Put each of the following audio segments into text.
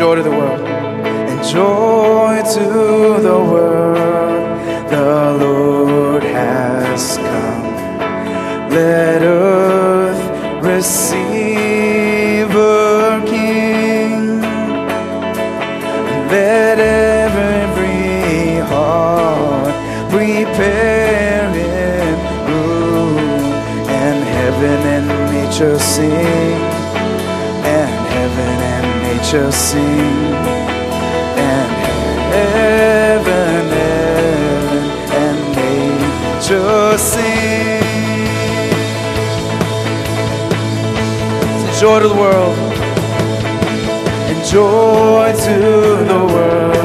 joy to the world. And joy to the world. The sing. And heaven, heaven and nature sing. A joy to the world and joy to the world.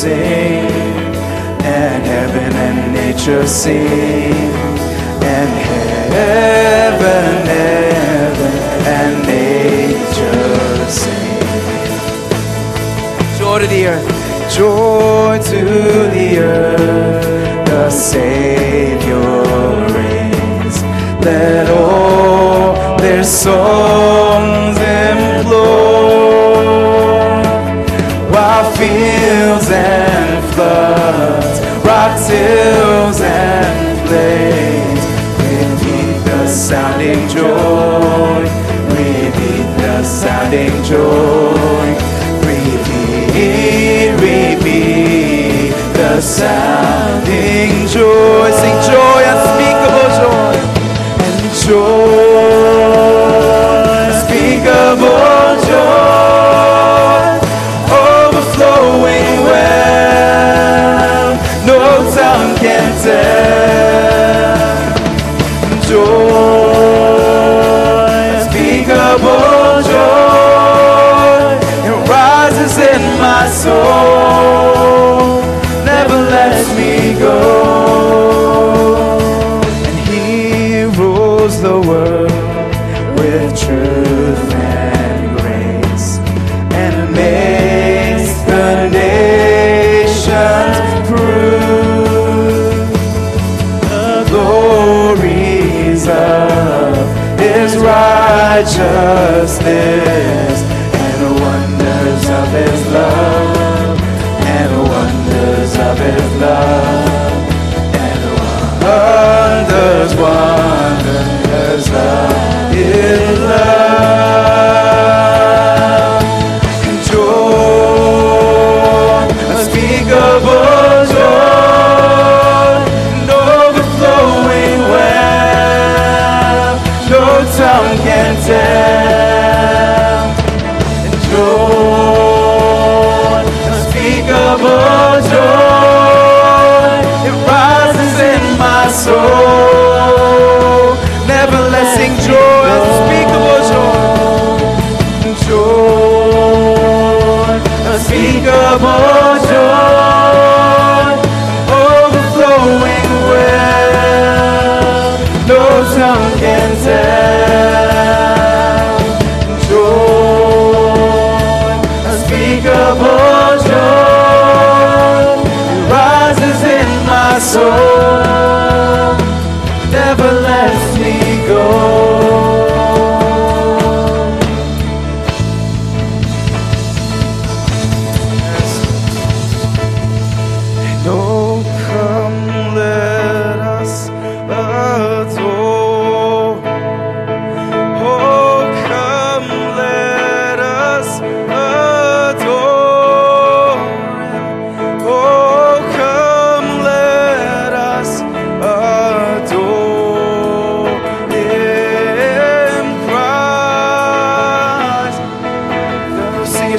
Sing, and heaven and nature sing, and heaven, heaven and nature sing. Joy to the earth, joy to the earth, the Savior reigns. Let all their songs implore, fields and floods, rocks, hills and plains, repeat the sounding joy, repeat the sounding joy, repeat, repeat the sounding joy, sing joy, unspeakable joy, and joy,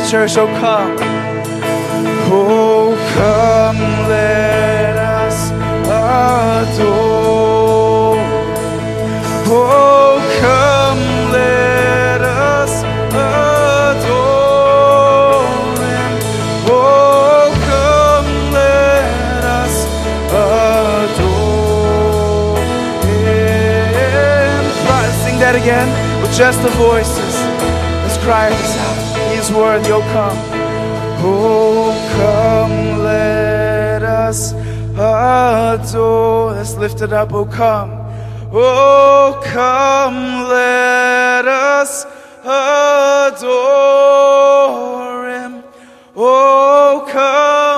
church, oh come. Oh, come, let us adore. Oh, come, let us adore Him. Oh, come, let us adore Him. Right, sing that again with just the voices. Let's cry worthy, oh come. Oh come, let us adore. Let's lift it up, oh come. Oh come, let us adore him. Oh come.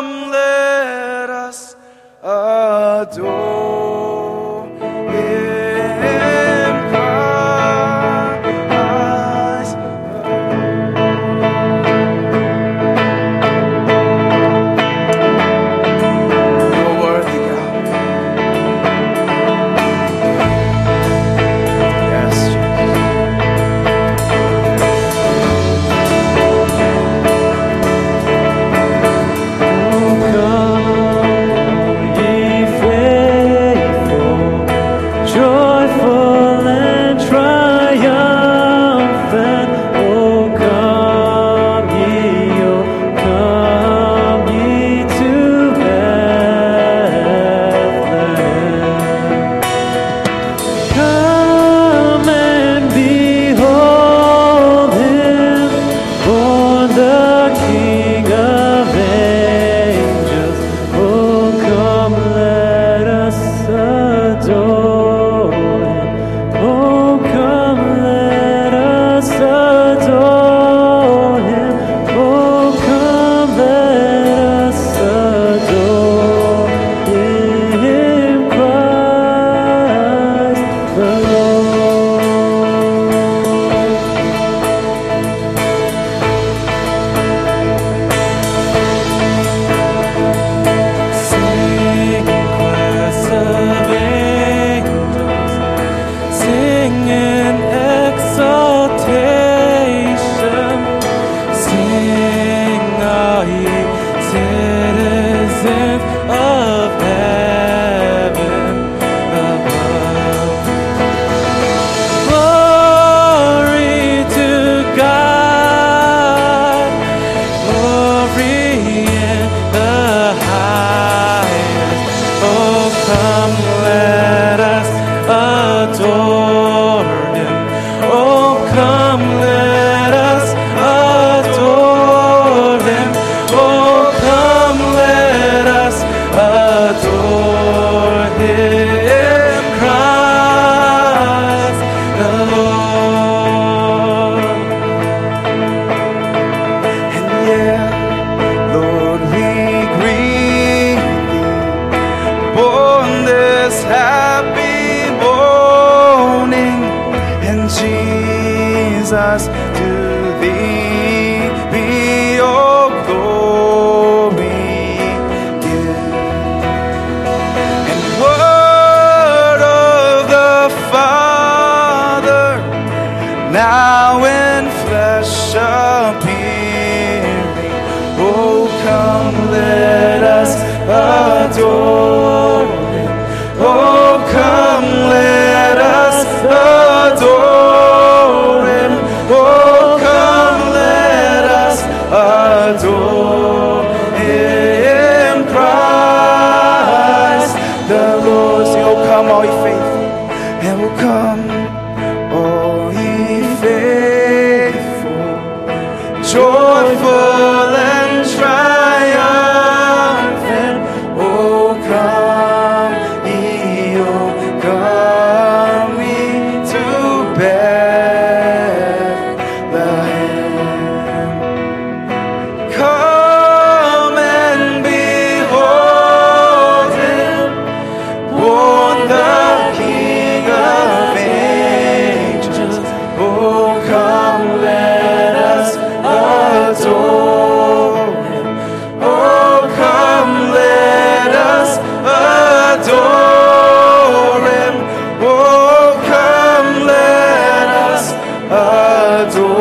기도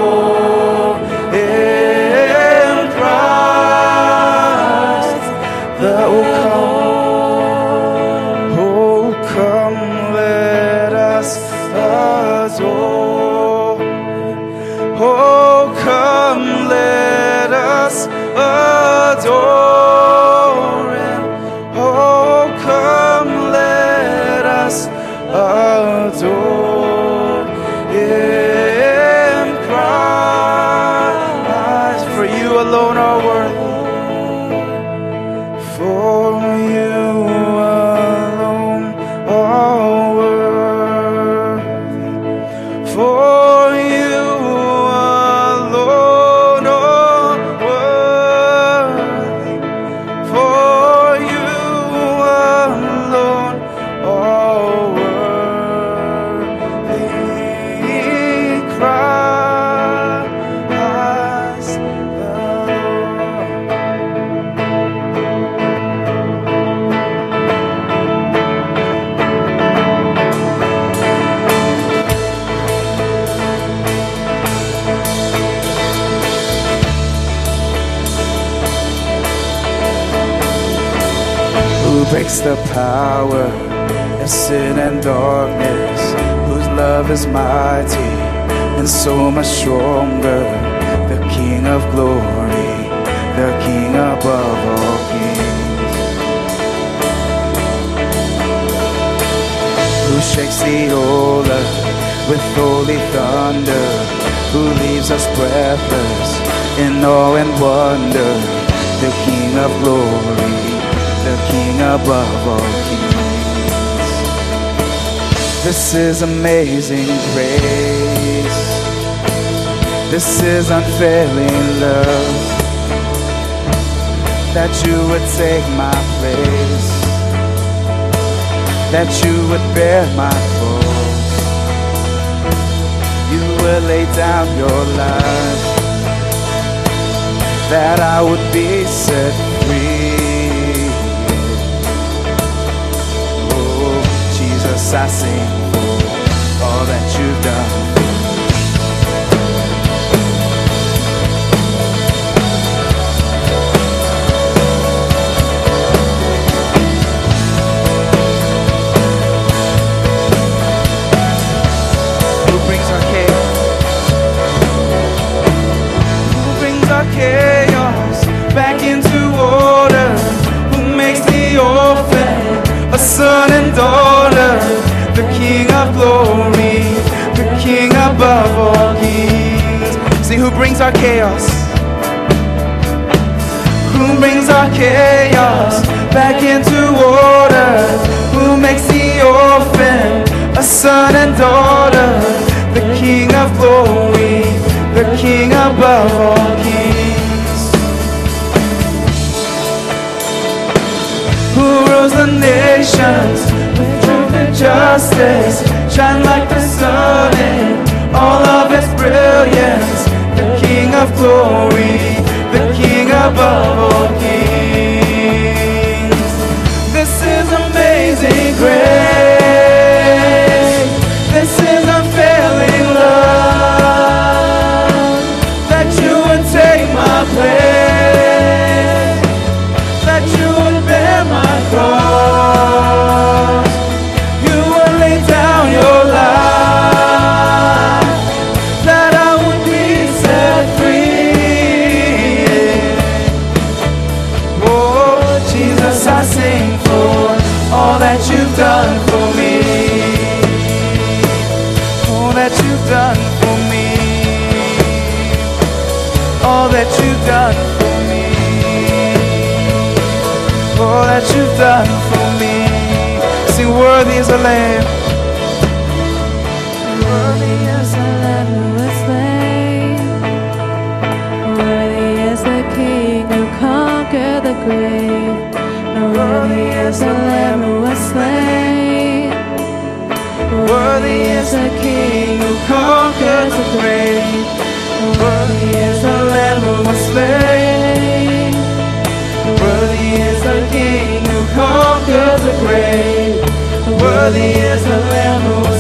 who shakes the old earth with holy thunder, who leaves us breathless in awe and wonder. The King of glory, the King above all kings. This is amazing grace. This is unfailing love. That you would take my place. That you would bear my cross. You would lay down your life. That I would be set free. Oh, Jesus, I sing for all that you've done. Our chaos? Who brings our chaos back into order? Who makes the orphan a son and daughter? The King of glory, the King above all kings. Who rules the nations with truth and justice? Shine like the of glory, the King above all kings. All that you've done for me. All that you've done for me. Sing, worthy is the Lamb. Worthy is the Lamb who was slain. Worthy is the King who conquered the grave. Worthy is the Lamb who was slain. Worthy is the King who conquers the grave. The. Worthy is the Lamb who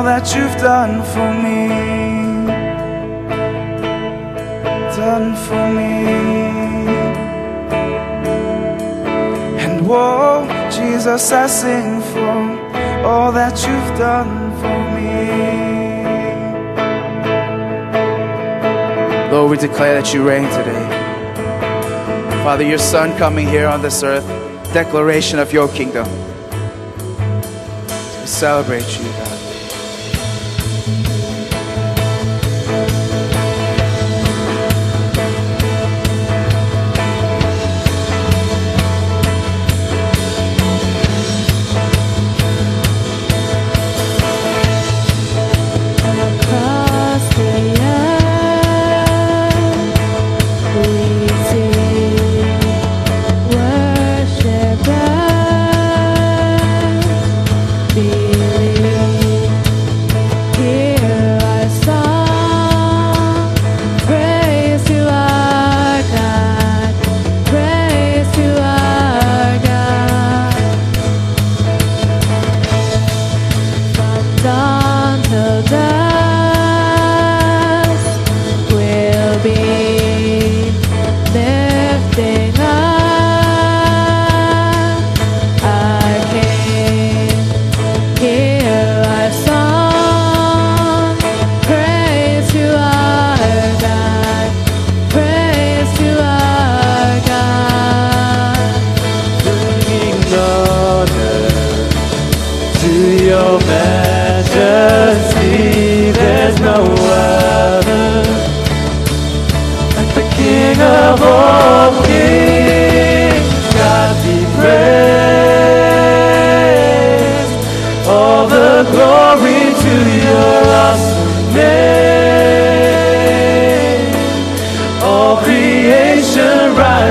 all that you've done for me, done for me. And whoa, Jesus, I sing for all that you've done for me. Lord, we declare that you reign today. Father, your Son coming here on this earth, declaration of your kingdom. We celebrate you, God.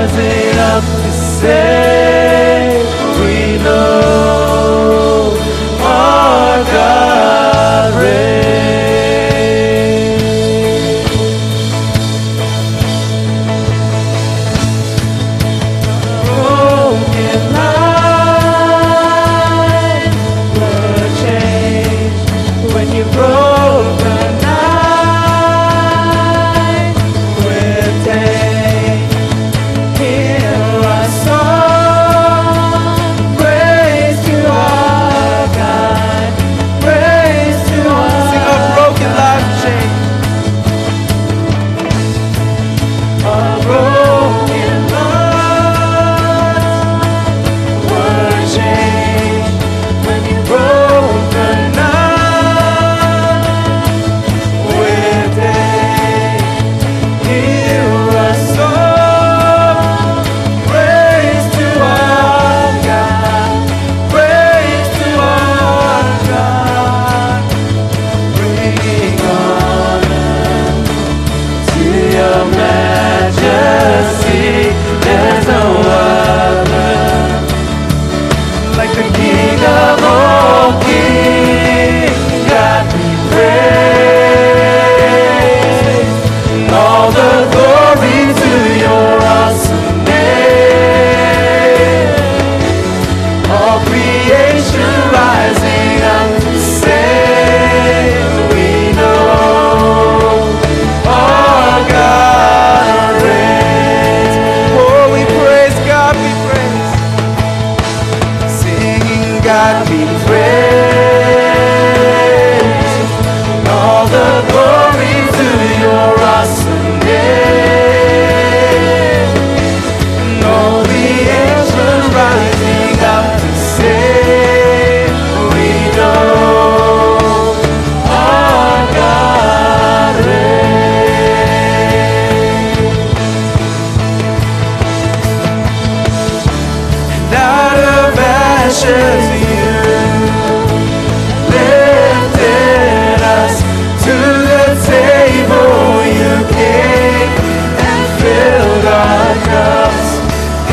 prazer ao te ser.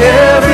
Every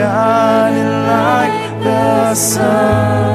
shining like the sun.